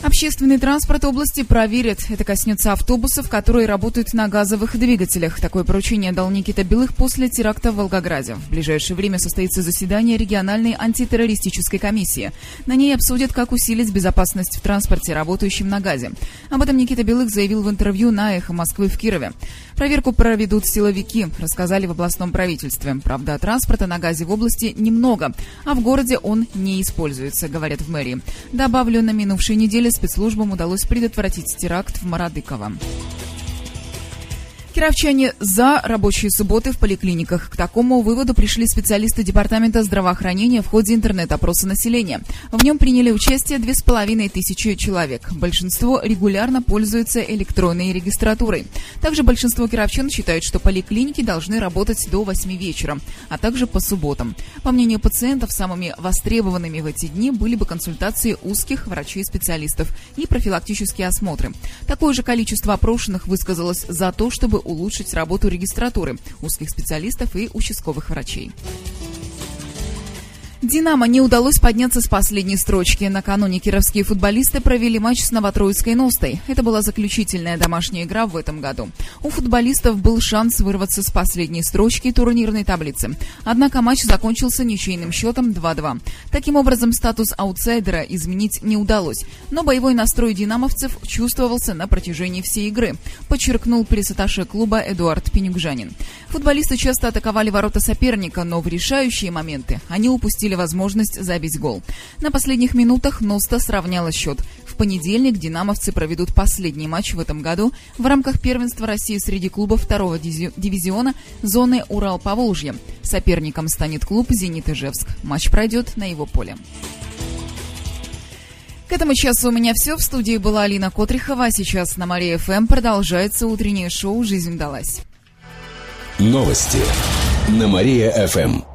Общественный транспорт области проверят. Это коснется автобусов, которые работают на газовых двигателях. Такое поручение дал Никита Белых после теракта в Волгограде. В ближайшее время состоится заседание региональной антитеррористической комиссии. На ней обсудят, как усилить безопасность в транспорте, работающем на газе. Об этом Никита Белых заявил в интервью на «Эхо Москвы» в Кирове. Проверку проведут силовики, рассказали в областном правительстве. Правда, транспорта на газе в области немного, а в городе он не используется, говорят в мэрии. Добавлю, на минувшей неделе спецслужбам удалось предотвратить теракт в Марадыково. Кировчане за рабочие субботы в поликлиниках. К такому выводу пришли специалисты Департамента здравоохранения в ходе интернет-опроса населения. В нем приняли участие 2500 человек. Большинство регулярно пользуются электронной регистратурой. Также большинство кировчан считают, что поликлиники должны работать до 8 вечера, а также по субботам. По мнению пациентов, самыми востребованными в эти дни были бы консультации узких врачей-специалистов и профилактические осмотры. Такое же количество опрошенных высказалось за то, чтобы улучшить работу регистратуры, узких специалистов и участковых врачей. «Динамо» не удалось подняться с последней строчки. Накануне кировские футболисты провели матч с Новотроицкой «Ностой». Это была заключительная домашняя игра в этом году. У футболистов был шанс вырваться с последней строчки турнирной таблицы. Однако матч закончился ничейным счетом 2-2. Таким образом, статус аутсайдера изменить не удалось. Но боевой настрой динамовцев чувствовался на протяжении всей игры, подчеркнул пресс-атташе клуба Эдуард Пенюкжанин. Футболисты часто атаковали ворота соперника, но в решающие моменты они упустили возможность забить гол. На последних минутах Носта сравняла счет. В понедельник динамовцы проведут последний матч в этом году в рамках первенства России среди клубов второго дивизиона зоны Урал-Поволжье. Соперником станет клуб «Зенит Ижевск». Матч пройдет на его поле. К этому часу у меня все. В студии была Алина Котрихова. А сейчас на Мария ФМ продолжается утреннее шоу «Жизнь далась». Новости на Мария ФМ.